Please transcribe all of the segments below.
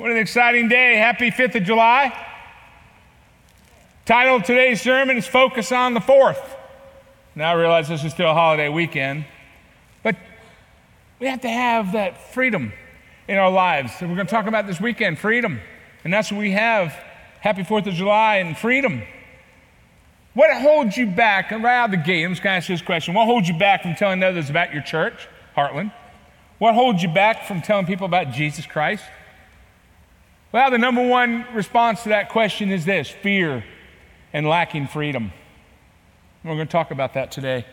What an exciting day. Happy 5th of July. Title of today's sermon is Focus on the 4th. Now I realize this is still a holiday weekend, but we have to have that freedom in our lives. So we're going to talk about this weekend freedom. And that's what we have. Happy 4th of July and freedom. What holds you back? right out of the gate, I'm just going to ask you this question. What holds you back from telling others about your church, Heartland? What holds you back from telling people about Jesus Christ? Well, the number one response to that question is this fear and lacking freedom. We're going to talk about that today.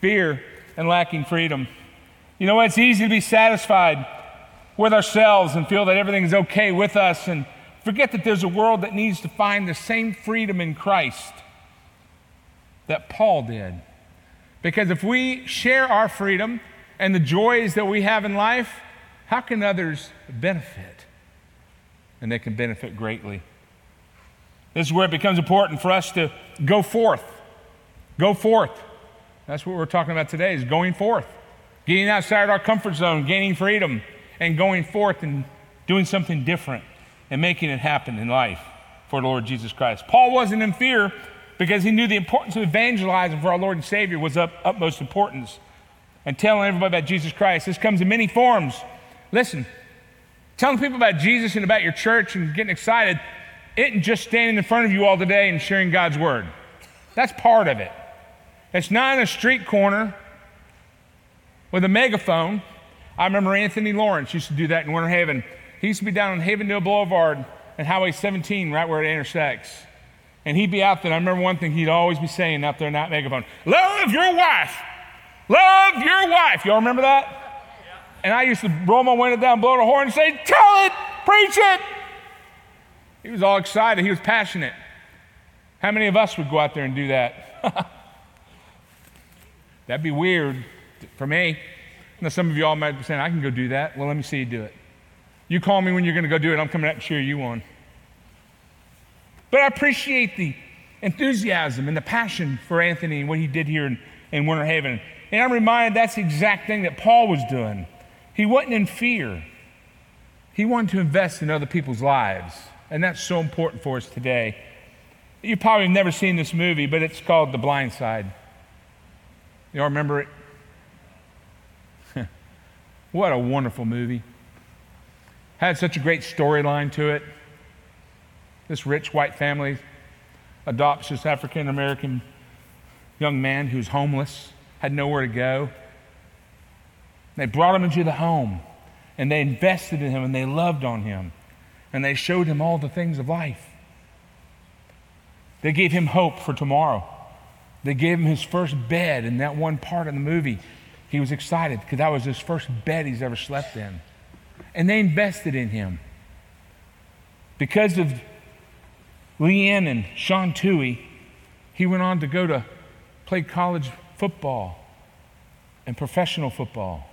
Fear and lacking freedom. You know, it's easy to be satisfied with ourselves and feel that everything is okay with us and forget that there's a world that needs to find the same freedom in Christ that Paul did. Because if we share our freedom and the joys that we have in life, how can others benefit? And they can benefit greatly. This is where it becomes important for us to go forth. Go forth. That's what we're talking about today is going forth. Getting outside our comfort zone, gaining freedom, and going forth and doing something different and making it happen in life for the Lord Jesus Christ. Paul wasn't in fear because he knew the importance of evangelizing for our Lord and Savior was of utmost importance and telling everybody about Jesus Christ. This comes in many forms. Listen, telling people about Jesus and about your church and getting excited isn't just standing in front of you all today and sharing God's word. That's part of it. It's not in a street corner with a megaphone. I remember Anthony Lawrence used to do that in Winter Haven. He used to be down on Havendale Boulevard and Highway 17, right where it intersects. And he'd be out there. I remember one thing he'd always be saying out there in that megaphone Love your wife. Love your wife. Y'all remember that? And I used to roll my window down, blow the horn, and say, Tell it, preach it. He was all excited. He was passionate. How many of us would go out there and do that? That'd be weird for me. Now, some of you all might be saying, I can go do that. Well, let me see you do it. You call me when you're going to go do it. I'm coming out and cheer you on. But I appreciate the enthusiasm and the passion for Anthony and what he did here in, in Winter Haven. And I'm reminded that's the exact thing that Paul was doing. He wasn't in fear, he wanted to invest in other people's lives. And that's so important for us today. You probably have never seen this movie, but it's called The Blind Side. You all remember it? what a wonderful movie. Had such a great storyline to it. This rich white family adopts this African American young man who's homeless, had nowhere to go. They brought him into the home and they invested in him and they loved on him and they showed him all the things of life. They gave him hope for tomorrow. They gave him his first bed in that one part of the movie. He was excited because that was his first bed he's ever slept in. And they invested in him. Because of Leigh Anne and Sean Tuohy, he went on to go to play college football and professional football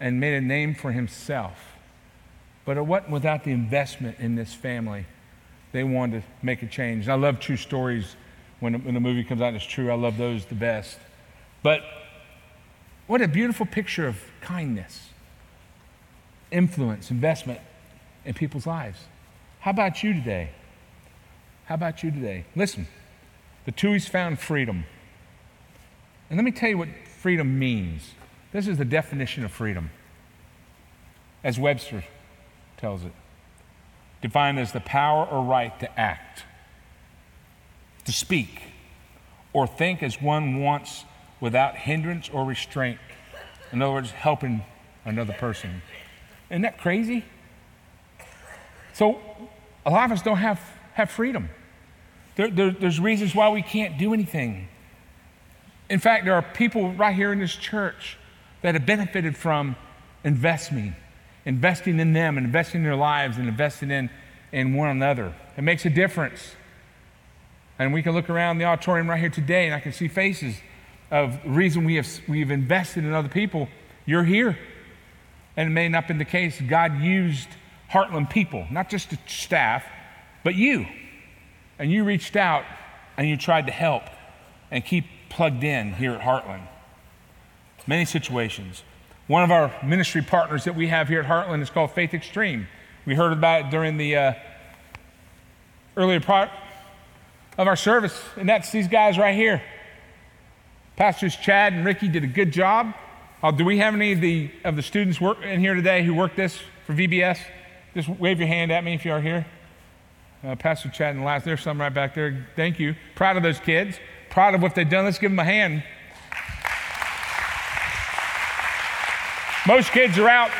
and made a name for himself. But it wasn't without the investment in this family. They wanted to make a change. And I love true stories when, when a movie comes out and it's true. I love those the best. But what a beautiful picture of kindness, influence, investment in people's lives. How about you today? How about you today? Listen, the Tuohys found freedom. And let me tell you what freedom means. This is the definition of freedom, as Webster tells it defined as the power or right to act, to speak, or think as one wants without hindrance or restraint. In other words, helping another person. Isn't that crazy? So, a lot of us don't have, have freedom. There, there, there's reasons why we can't do anything. In fact, there are people right here in this church that have benefited from investing, investing in them, and investing in their lives, and investing in, in one another. It makes a difference. And we can look around the auditorium right here today, and I can see faces of the reason we have, we've invested in other people. You're here. And it may not have been the case. God used Heartland people, not just the staff, but you. And you reached out and you tried to help and keep plugged in here at Heartland. Many situations. One of our ministry partners that we have here at Heartland is called Faith Extreme. We heard about it during the uh, earlier part of our service, and that's these guys right here. Pastors Chad and Ricky did a good job. Uh, do we have any of the, of the students work in here today who work this for VBS? Just wave your hand at me if you are here. Uh, Pastor Chad and Laz, there's some right back there. Thank you. Proud of those kids. Proud of what they've done. Let's give them a hand. Most kids are out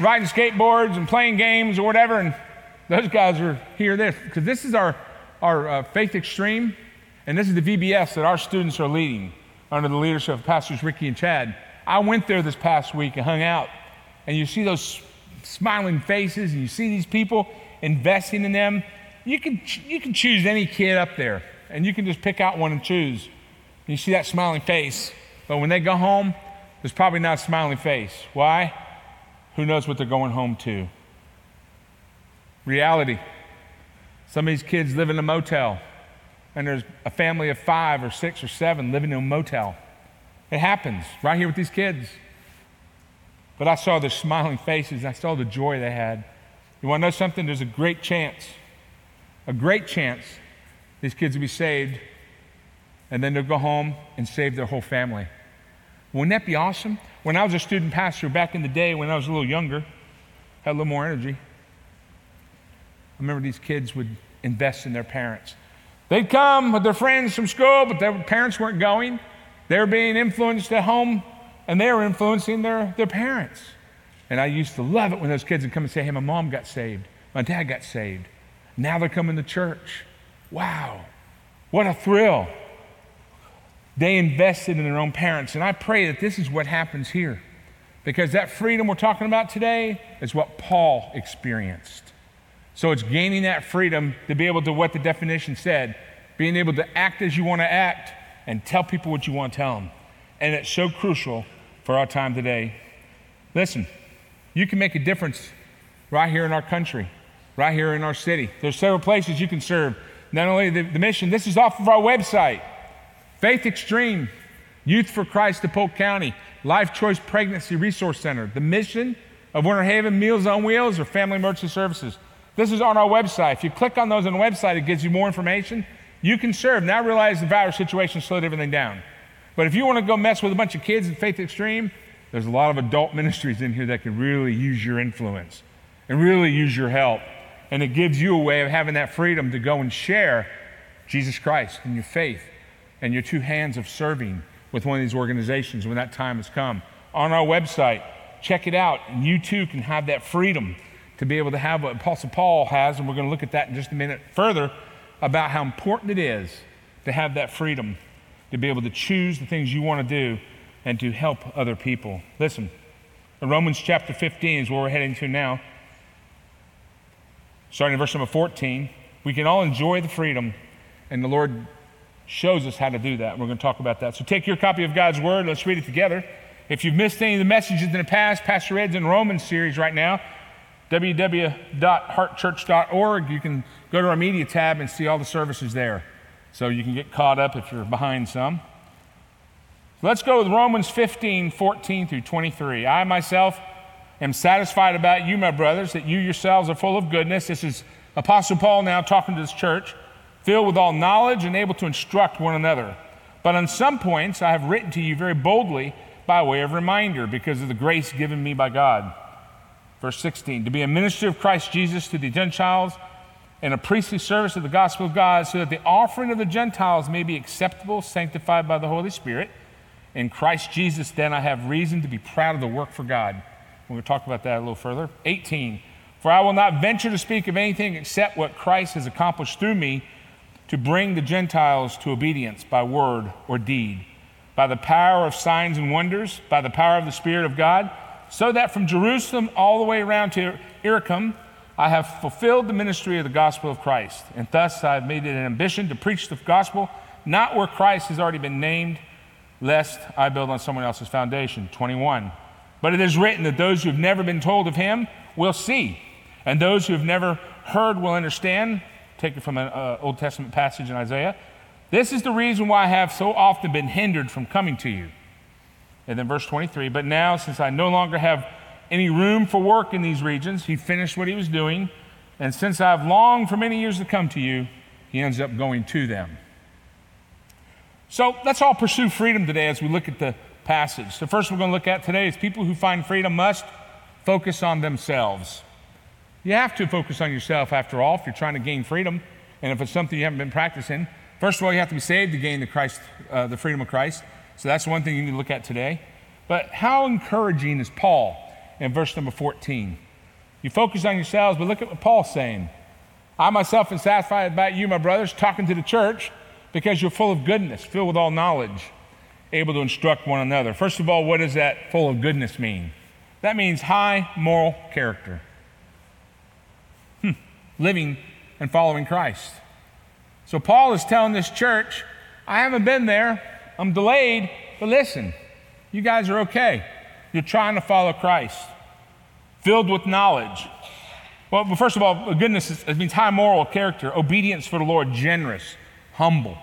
riding skateboards and playing games or whatever, and those guys are here this because this is our, our uh, faith extreme, and this is the VBS that our students are leading under the leadership of Pastors Ricky and Chad. I went there this past week and hung out, and you see those smiling faces, and you see these people investing in them. You can, you can choose any kid up there, and you can just pick out one and choose. You see that smiling face. But when they go home, there's probably not a smiling face. Why? Who knows what they're going home to? Reality. Some of these kids live in a motel, and there's a family of five or six or seven living in a motel. It happens right here with these kids. But I saw their smiling faces, and I saw the joy they had. You want to know something? There's a great chance, a great chance these kids will be saved, and then they'll go home and save their whole family. Wouldn't that be awesome? When I was a student pastor back in the day, when I was a little younger, had a little more energy, I remember these kids would invest in their parents. They'd come with their friends from school, but their parents weren't going. They were being influenced at home, and they were influencing their, their parents. And I used to love it when those kids would come and say, Hey, my mom got saved. My dad got saved. Now they're coming to church. Wow, what a thrill. They invested in their own parents. And I pray that this is what happens here. Because that freedom we're talking about today is what Paul experienced. So it's gaining that freedom to be able to, what the definition said, being able to act as you want to act and tell people what you want to tell them. And it's so crucial for our time today. Listen, you can make a difference right here in our country, right here in our city. There's several places you can serve. Not only the, the mission, this is off of our website. Faith Extreme, Youth for Christ of Polk County, Life Choice Pregnancy Resource Center, the mission of Winter Haven, Meals on Wheels, or Family Emergency Services. This is on our website. If you click on those on the website, it gives you more information. You can serve. Now realize the virus situation slowed everything down. But if you want to go mess with a bunch of kids at Faith Extreme, there's a lot of adult ministries in here that can really use your influence and really use your help. And it gives you a way of having that freedom to go and share Jesus Christ and your faith and your two hands of serving with one of these organizations when that time has come. On our website, check it out, and you too can have that freedom to be able to have what Apostle Paul has, and we're going to look at that in just a minute further about how important it is to have that freedom to be able to choose the things you want to do and to help other people. Listen, in Romans chapter 15 is where we're heading to now. Starting in verse number 14, we can all enjoy the freedom, and the Lord shows us how to do that. We're going to talk about that. So take your copy of God's Word. Let's read it together. If you've missed any of the messages in the past, Pastor Ed's in Romans series right now. www.heartchurch.org. You can go to our media tab and see all the services there. So you can get caught up if you're behind some. Let's go with Romans 15, 14 through 23. I myself am satisfied about you, my brothers, that you yourselves are full of goodness. This is Apostle Paul now talking to this church filled with all knowledge and able to instruct one another. But on some points I have written to you very boldly by way of reminder because of the grace given me by God. Verse 16 To be a minister of Christ Jesus to the Gentiles and a priestly service of the gospel of God, so that the offering of the Gentiles may be acceptable, sanctified by the Holy Spirit. In Christ Jesus, then, I have reason to be proud of the work for God. We're going to talk about that a little further. 18 For I will not venture to speak of anything except what Christ has accomplished through me to bring the Gentiles to obedience by word or deed, by the power of signs and wonders, by the power of the Spirit of God, so that from Jerusalem all the way around to Illyricum, I have fulfilled the ministry of the gospel of Christ. And thus I have made it an ambition to preach the gospel, not where Christ has already been named, lest I build on someone else's foundation. 21. But it is written that those who have never been told of him will see, and those who have never heard will understand taken from an uh, Old Testament passage in Isaiah. This is the reason why I have so often been hindered from coming to you. And then verse 23 But now, since I no longer have any room for work in these regions. He finished what he was doing. And since I've longed for many years to come to you, he ends up going to them. So let's all pursue freedom today as we look at the passage. The first we're going to look at today is people who find freedom must focus on themselves. You have to focus on yourself after all if you're trying to gain freedom and if it's something you haven't been practicing. First of all, you have to be saved to gain the, Christ, uh, the freedom of Christ. So that's one thing you need to look at today. But how encouraging is Paul in verse number 14? You focus on yourselves, but look at what Paul's saying. I myself am satisfied about you, my brothers, talking to the church, because you're full of goodness, filled with all knowledge, able to instruct one another. First of all, what does that full of goodness mean? That means high moral character. Living and following Christ. So Paul is telling this church, I haven't been there, I'm delayed, but listen, you guys are okay. You're trying to follow Christ, filled with knowledge. Well, first of all, goodness it means high moral character, obedience for the Lord, generous, humble.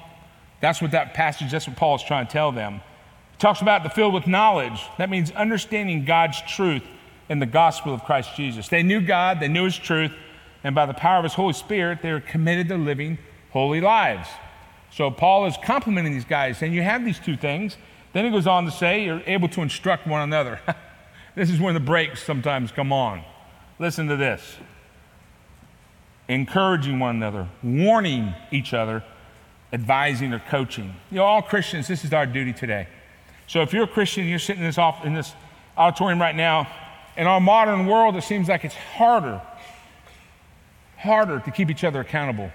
That's what that passage, that's what Paul is trying to tell them. He talks about the filled with knowledge. That means understanding God's truth in the gospel of Christ Jesus. They knew God, they knew His truth, and by the power of His Holy Spirit, they're committed to living holy lives. So Paul is complimenting these guys, saying, You have these two things. Then he goes on to say, You're able to instruct one another. this is when the brakes sometimes come on. Listen to this encouraging one another, warning each other, advising or coaching. You know, all Christians, this is our duty today. So if you're a Christian, you're sitting in this, off, in this auditorium right now, in our modern world, it seems like it's harder, harder to keep each other accountable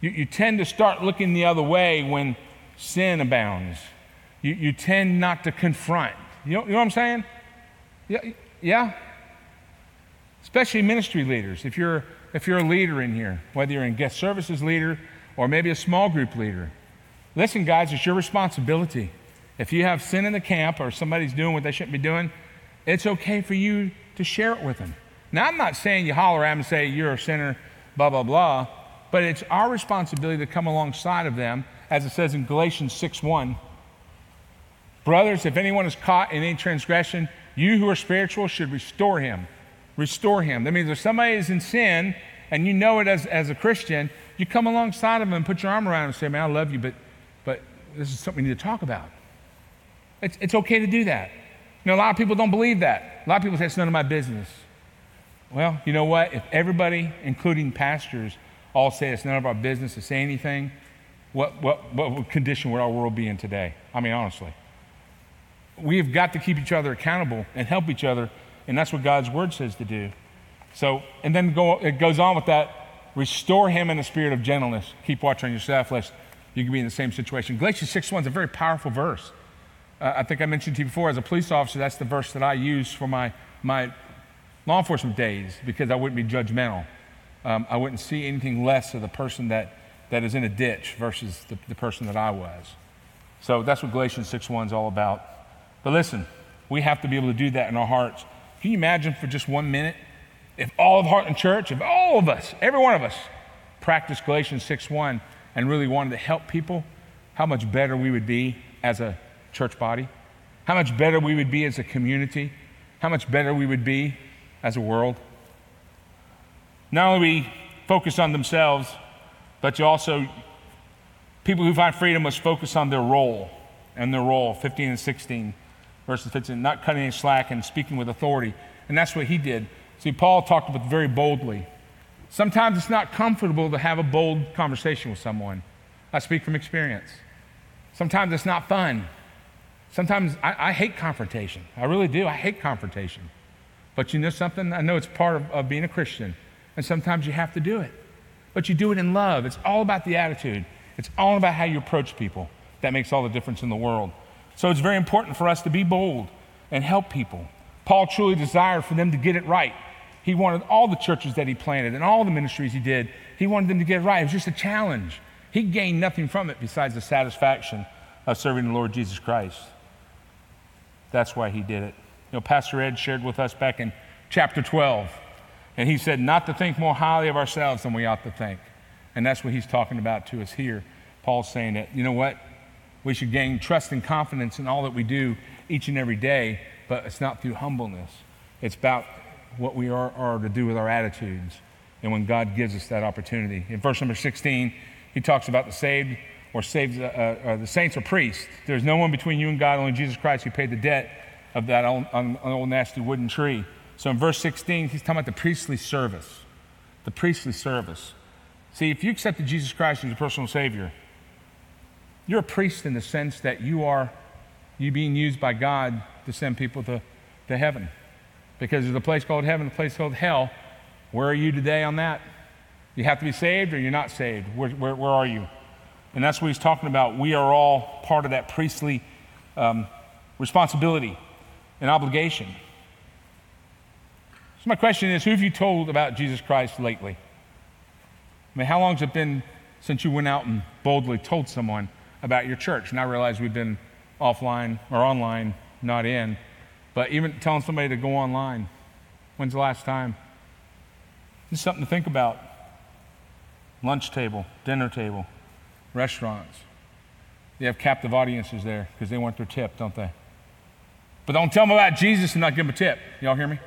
you, you tend to start looking the other way when sin abounds. You, you tend not to confront. You know, you know what I'm saying? Yeah, yeah. Especially ministry leaders. If you're if you're a leader in here, whether you're in guest services leader or maybe a small group leader, listen, guys, it's your responsibility. If you have sin in the camp or somebody's doing what they shouldn't be doing, it's okay for you to share it with them. Now, I'm not saying you holler at them and say, You're a sinner, blah, blah, blah. But it's our responsibility to come alongside of them, as it says in Galatians 6 1. Brothers, if anyone is caught in any transgression, you who are spiritual should restore him. Restore him. That means if somebody is in sin and you know it as, as a Christian, you come alongside of them and put your arm around them and say, Man, I love you, but, but this is something we need to talk about. It's, it's okay to do that. You know, a lot of people don't believe that. A lot of people say it's none of my business. Well, you know what? If everybody, including pastors, all say it's none of our business to say anything, what, what, what condition would our world be in today? I mean, honestly. We have got to keep each other accountable and help each other, and that's what God's word says to do. So, and then go, it goes on with that restore him in a spirit of gentleness. Keep watch on yourself, lest you can be in the same situation. Galatians 6 1 is a very powerful verse. Uh, I think I mentioned to you before, as a police officer, that's the verse that I use for my, my law enforcement days because I wouldn't be judgmental um, I wouldn't see anything less of the person that, that is in a ditch versus the, the person that I was. So that's what Galatians 6.1 is all about. But listen, we have to be able to do that in our hearts. Can you imagine for just one minute if all of Heartland Church, if all of us, every one of us, practiced Galatians 6.1 and really wanted to help people, how much better we would be as a church body, how much better we would be as a community, how much better we would be as a world. Not only we focus on themselves, but you also, people who find freedom must focus on their role and their role, 15 and 16, verses 15, not cutting any slack and speaking with authority. And that's what he did. See, Paul talked about very boldly. Sometimes it's not comfortable to have a bold conversation with someone. I speak from experience. Sometimes it's not fun. Sometimes I, I hate confrontation. I really do. I hate confrontation. But you know something? I know it's part of, of being a Christian and sometimes you have to do it. But you do it in love. It's all about the attitude, it's all about how you approach people. That makes all the difference in the world. So it's very important for us to be bold and help people. Paul truly desired for them to get it right. He wanted all the churches that he planted and all the ministries he did, he wanted them to get it right. It was just a challenge. He gained nothing from it besides the satisfaction of serving the Lord Jesus Christ. That's why he did it. You know, Pastor Ed shared with us back in chapter 12 and he said, not to think more highly of ourselves than we ought to think. And that's what he's talking about to us here. Paul's saying that, you know what? We should gain trust and confidence in all that we do each and every day, but it's not through humbleness. It's about what we are, are to do with our attitudes and when God gives us that opportunity. In verse number 16, he talks about the saved or saved, uh, uh, the saints or priests. There's no one between you and God, only Jesus Christ who paid the debt of that old, old nasty wooden tree. So in verse 16, he's talking about the priestly service. The priestly service. See, if you accepted Jesus Christ as your personal Savior, you're a priest in the sense that you are you being used by God to send people to, to heaven. Because there's a place called heaven, a place called hell. Where are you today on that? You have to be saved or you're not saved. Where, where, where are you? And that's what he's talking about. We are all part of that priestly um, responsibility and obligation. So, my question is who have you told about Jesus Christ lately? I mean, how long has it been since you went out and boldly told someone about your church? And I realize we've been offline or online, not in, but even telling somebody to go online. When's the last time? Just something to think about. Lunch table, dinner table, restaurants. They have captive audiences there because they want their tip, don't they? But don't tell them about Jesus and not give them a tip. Y'all hear me?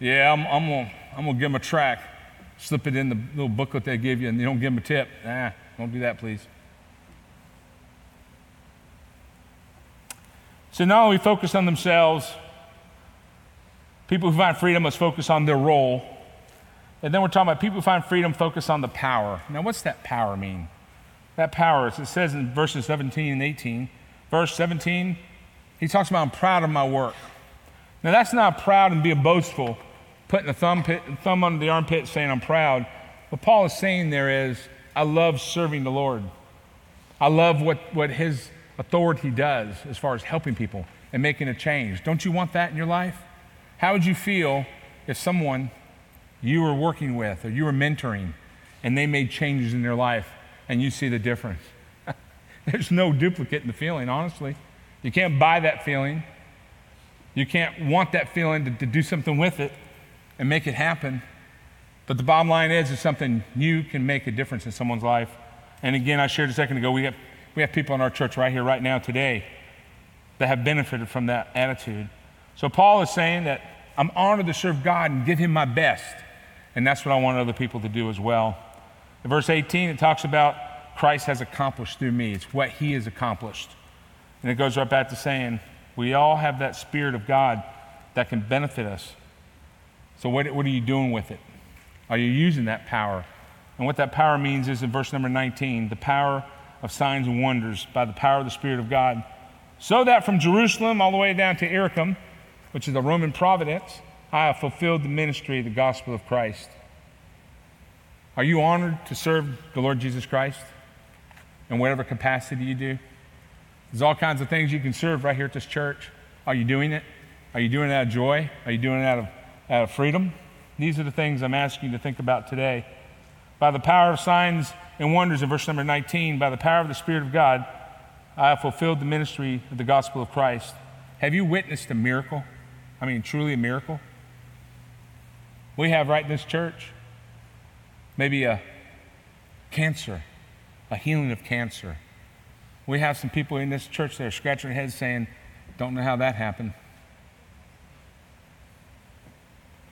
Yeah, I'm, I'm going to I'm gonna give them a track, slip it in the little booklet they give you, and you don't give them a tip. Nah, don't do that, please. So not only focus on themselves, people who find freedom must focus on their role. And then we're talking about people who find freedom focus on the power. Now, what's that power mean? That power, is it says in verses 17 and 18. Verse 17, he talks about, I'm proud of my work. Now, that's not proud and being boastful, putting a thumb, pit, thumb under the armpit saying, I'm proud. What Paul is saying there is, I love serving the Lord. I love what, what his authority does as far as helping people and making a change. Don't you want that in your life? How would you feel if someone you were working with or you were mentoring and they made changes in their life and you see the difference? There's no duplicate in the feeling, honestly. You can't buy that feeling. You can't want that feeling to, to do something with it and make it happen. But the bottom line is, it's something you can make a difference in someone's life. And again, I shared a second ago, we have we have people in our church right here, right now, today, that have benefited from that attitude. So Paul is saying that I'm honored to serve God and give him my best. And that's what I want other people to do as well. In verse 18, it talks about Christ has accomplished through me. It's what he has accomplished. And it goes right back to saying, we all have that Spirit of God that can benefit us. So, what, what are you doing with it? Are you using that power? And what that power means is in verse number 19 the power of signs and wonders by the power of the Spirit of God. So that from Jerusalem all the way down to Illyricum, which is a Roman province, I have fulfilled the ministry of the gospel of Christ. Are you honored to serve the Lord Jesus Christ in whatever capacity you do? There's all kinds of things you can serve right here at this church. Are you doing it? Are you doing it out of joy? Are you doing it out of, out of freedom? These are the things I'm asking you to think about today. By the power of signs and wonders in verse number 19, by the power of the Spirit of God, I have fulfilled the ministry of the gospel of Christ. Have you witnessed a miracle? I mean, truly a miracle? We have right in this church maybe a cancer, a healing of cancer. We have some people in this church that are scratching their heads saying, Don't know how that happened.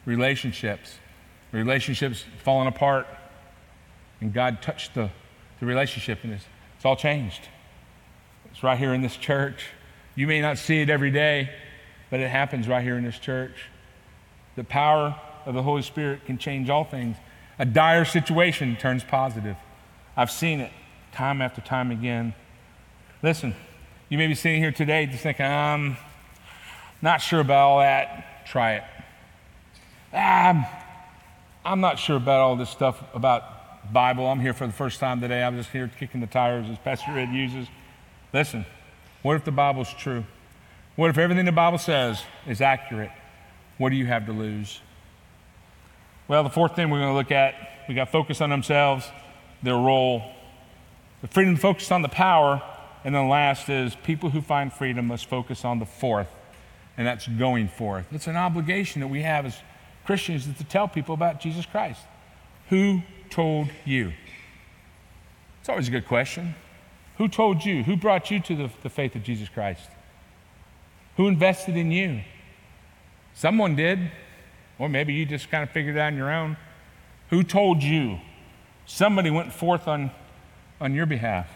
Relationships, relationships falling apart, and God touched the, the relationship, and it's, it's all changed. It's right here in this church. You may not see it every day, but it happens right here in this church. The power of the Holy Spirit can change all things. A dire situation turns positive. I've seen it time after time again. Listen, you may be sitting here today just thinking, I'm not sure about all that. Try it. Ah, I'm not sure about all this stuff about Bible. I'm here for the first time today. I'm just here kicking the tires as Pastor Ed uses. Listen, what if the Bible's true? What if everything the Bible says is accurate? What do you have to lose? Well, the fourth thing we're going to look at, we got focus on themselves, their role. The freedom focused on the power. And then last is people who find freedom must focus on the fourth, and that's going forth. It's an obligation that we have as Christians to tell people about Jesus Christ. Who told you? It's always a good question. Who told you? Who brought you to the, the faith of Jesus Christ? Who invested in you? Someone did, or maybe you just kind of figured it out on your own. Who told you? Somebody went forth on, on your behalf.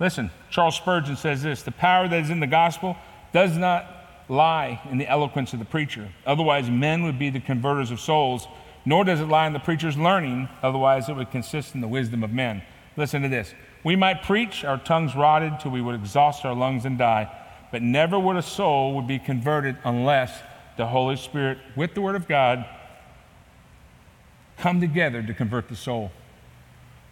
Listen, Charles Spurgeon says this the power that is in the gospel does not lie in the eloquence of the preacher. Otherwise, men would be the converters of souls, nor does it lie in the preacher's learning. Otherwise, it would consist in the wisdom of men. Listen to this. We might preach, our tongues rotted till we would exhaust our lungs and die, but never would a soul would be converted unless the Holy Spirit, with the Word of God, come together to convert the soul.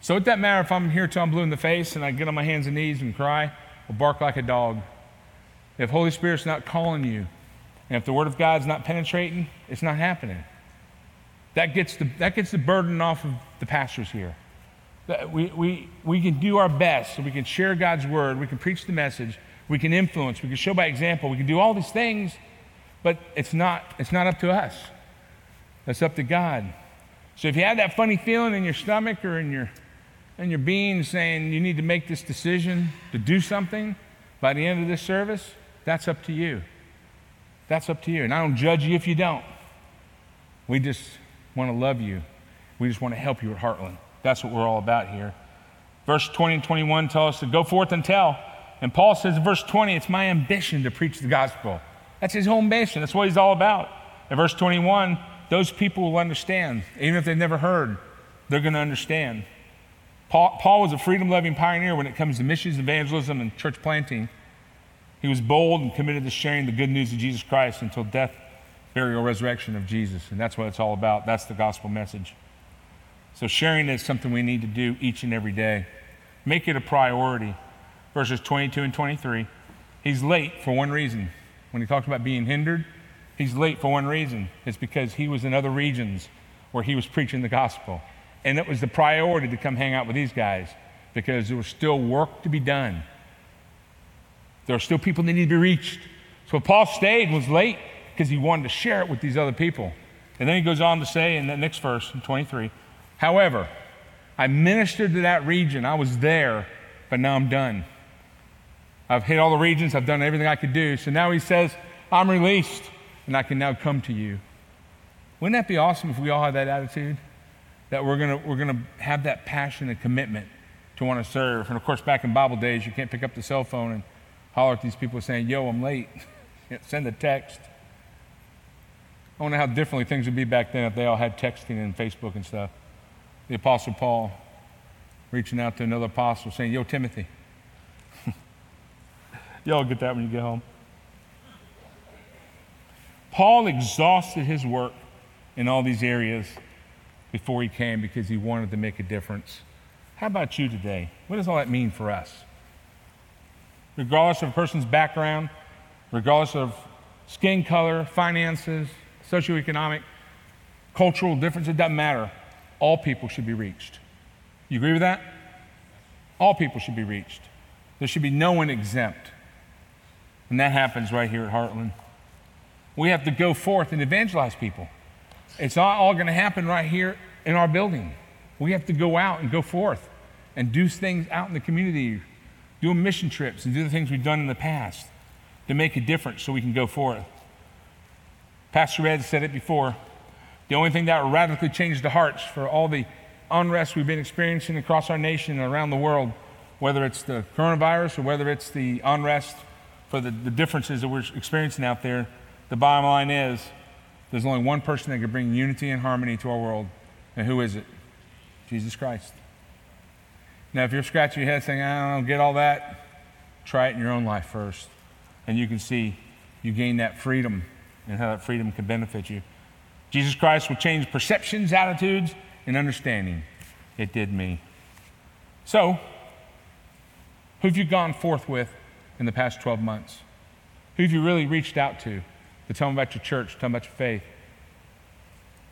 So it doesn't matter if I'm here till I'm blue in the face and I get on my hands and knees and cry or bark like a dog. If Holy Spirit's not calling you, and if the Word of God's not penetrating, it's not happening. That gets the, that gets the burden off of the pastors here. We, we, we can do our best, so we can share God's Word, we can preach the message, we can influence, we can show by example, we can do all these things, but it's not, it's not up to us. That's up to God. So if you have that funny feeling in your stomach or in your, in your being saying you need to make this decision to do something by the end of this service, that's up to you. That's up to you. And I don't judge you if you don't. We just want to love you. We just want to help you at Heartland. That's what we're all about here. Verse 20 and 21 tell us to go forth and tell. And Paul says in verse 20, it's my ambition to preach the gospel. That's his whole ambition. That's what he's all about. In verse 21, those people will understand. Even if they've never heard, they're going to understand. Paul, Paul was a freedom loving pioneer when it comes to missions, evangelism, and church planting. He was bold and committed to sharing the good news of Jesus Christ until death, burial, resurrection of Jesus. And that's what it's all about. That's the gospel message. So sharing is something we need to do each and every day. Make it a priority. Verses 22 and 23. He's late for one reason. When he talks about being hindered, he's late for one reason. It's because he was in other regions where he was preaching the gospel. And it was the priority to come hang out with these guys because there was still work to be done. There are still people that need to be reached. So Paul stayed and was late because he wanted to share it with these other people. And then he goes on to say in the next verse, in 23, however, I ministered to that region. I was there, but now I'm done. I've hit all the regions. I've done everything I could do. So now he says, I'm released and I can now come to you. Wouldn't that be awesome if we all had that attitude? That we're going we're going to have that passion and commitment to want to serve. And of course, back in Bible days, you can't pick up the cell phone and holler at these people saying, Yo, I'm late. Send a text. I wonder how differently things would be back then if they all had texting and Facebook and stuff. The Apostle Paul reaching out to another apostle saying, Yo, Timothy. Y'all get that when you get home. Paul exhausted his work in all these areas before he came because he wanted to make a difference. How about you today? What does all that mean for us? regardless of a person's background, regardless of skin color, finances, socioeconomic, cultural difference, it doesn't matter. All people should be reached. You agree with that? All people should be reached. There should be no one exempt. And that happens right here at Heartland. We have to go forth and evangelize people. It's not all going to happen right here in our building. We have to go out and go forth and do things out in the community doing mission trips and do the things we've done in the past to make a difference so we can go forth. Pastor Ed said it before. The only thing that will radically change the hearts for all the unrest we've been experiencing across our nation and around the world, whether it's the coronavirus or whether it's the unrest for the, the differences that we're experiencing out there, the bottom line is there's only one person that can bring unity and harmony to our world. And who is it? Jesus Christ. Now, if you're scratching your head saying, I don't get all that, try it in your own life first. And you can see you gain that freedom and how that freedom can benefit you. Jesus Christ will change perceptions, attitudes, and understanding. It did me. So, who have you gone forth with in the past 12 months? Who have you really reached out to to tell them about your church, tell them about your faith?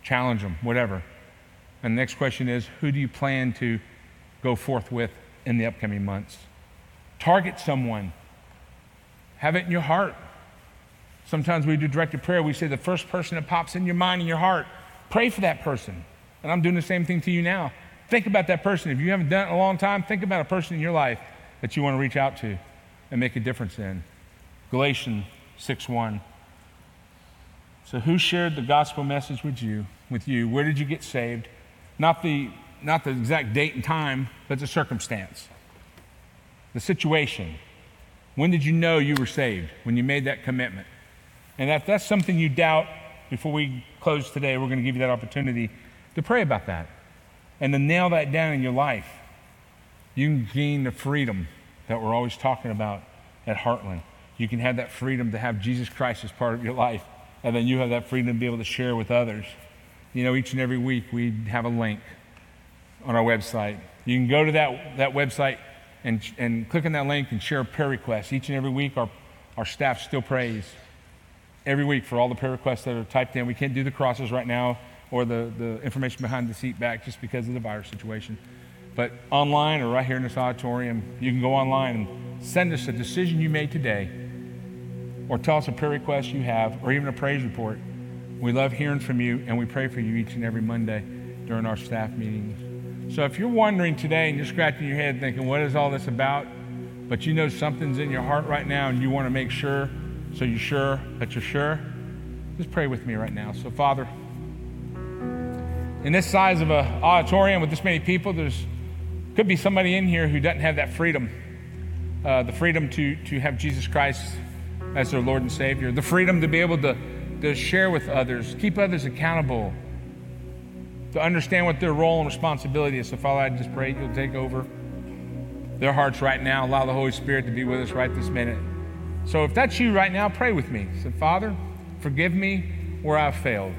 Challenge them, whatever. And the next question is who do you plan to go forth with in the upcoming months. Target someone, have it in your heart. Sometimes we do directed prayer. We say the first person that pops in your mind and your heart, pray for that person. And I'm doing the same thing to you now. Think about that person. If you haven't done it in a long time, think about a person in your life that you want to reach out to and make a difference in. Galatians 6:1. So, who shared the gospel message with you? With you, where did you get saved? Not the not the exact date and time, but the circumstance, the situation. When did you know you were saved? When you made that commitment. And if that's something you doubt, before we close today, we're going to give you that opportunity to pray about that and to nail that down in your life. You can gain the freedom that we're always talking about at Heartland. You can have that freedom to have Jesus Christ as part of your life, and then you have that freedom to be able to share with others. You know, each and every week we have a link on our website. You can go to that, that website and, and click on that link and share a prayer request. Each and every week, our, our staff still prays every week for all the prayer requests that are typed in. We can't do the crosses right now or the, the information behind the seat back just because of the virus situation. But online or right here in this auditorium, you can go online and send us a decision you made today or tell us a prayer request you have or even a praise report. We love hearing from you and we pray for you each and every Monday during our staff meetings. So if you're wondering today and you're scratching your head thinking, what is all this about? But you know something's in your heart right now and you want to make sure, so you're sure that you're sure, just pray with me right now. So, Father, in this size of an auditorium with this many people, there's could be somebody in here who doesn't have that freedom uh, the freedom to, to have Jesus Christ as their Lord and Savior, the freedom to be able to, to share with others, keep others accountable, to understand what their role and responsibility is. So, Father, I just pray you'll take over their hearts right now. Allow the Holy Spirit to be with us right this minute. So, if that's you right now, pray with me. Say, Father, forgive me where I've failed.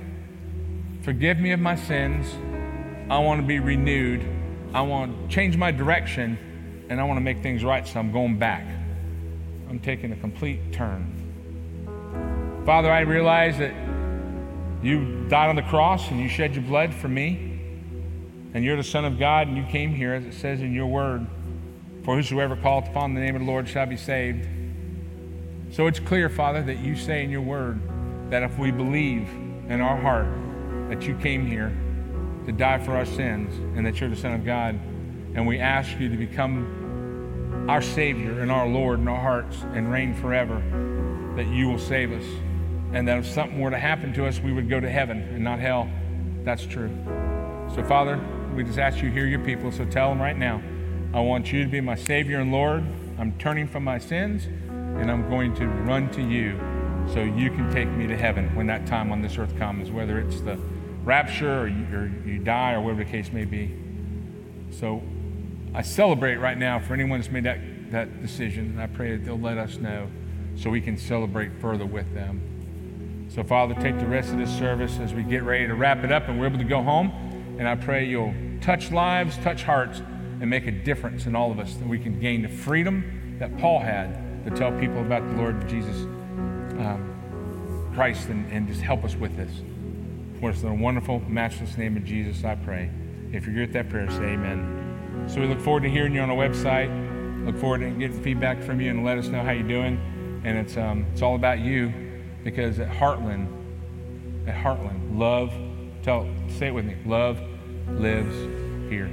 Forgive me of my sins. I want to be renewed I want to change my direction and I want to make things right, so I'm going back. I'm taking a complete turn. Father, I realize that you died on the cross and you shed your blood for me, and you're the Son of God, and you came here, as it says in your word, for whosoever calleth upon the name of the Lord shall be saved. So it's clear, Father, that you say in your word that if we believe in our heart that you came here to die for our sins and that you're the Son of God. And we ask you to become our Savior and our Lord in our hearts and reign forever, that you will save us. And that if something were to happen to us, we would go to heaven and not hell. That's true. So, Father, we just ask you to hear your people. So tell them right now, I want you to be my Savior and Lord. I'm turning from my sins and I'm going to run to you so you can take me to heaven when that time on this earth comes, whether it's the rapture or you, or you die or whatever the case may be. So I celebrate right now for anyone that's made that, that decision, and I pray that they'll let us know so we can celebrate further with them. So, Father, take the rest of this service as we get ready to wrap it up and we're able to go home. And I pray you'll touch lives, touch hearts, and make a difference in all of us that we can gain the freedom that Paul had to tell people about the Lord Jesus um, Christ and, and just help us with this. For it's in the wonderful, matchless name of Jesus, I pray. If you're good at that prayer, say amen. So we look forward to hearing you on our website. Look forward to getting feedback from you and let us know how you're doing. And it's, um, it's all about you because at Heartland, at Heartland, love, tell, say it with me, love lives here.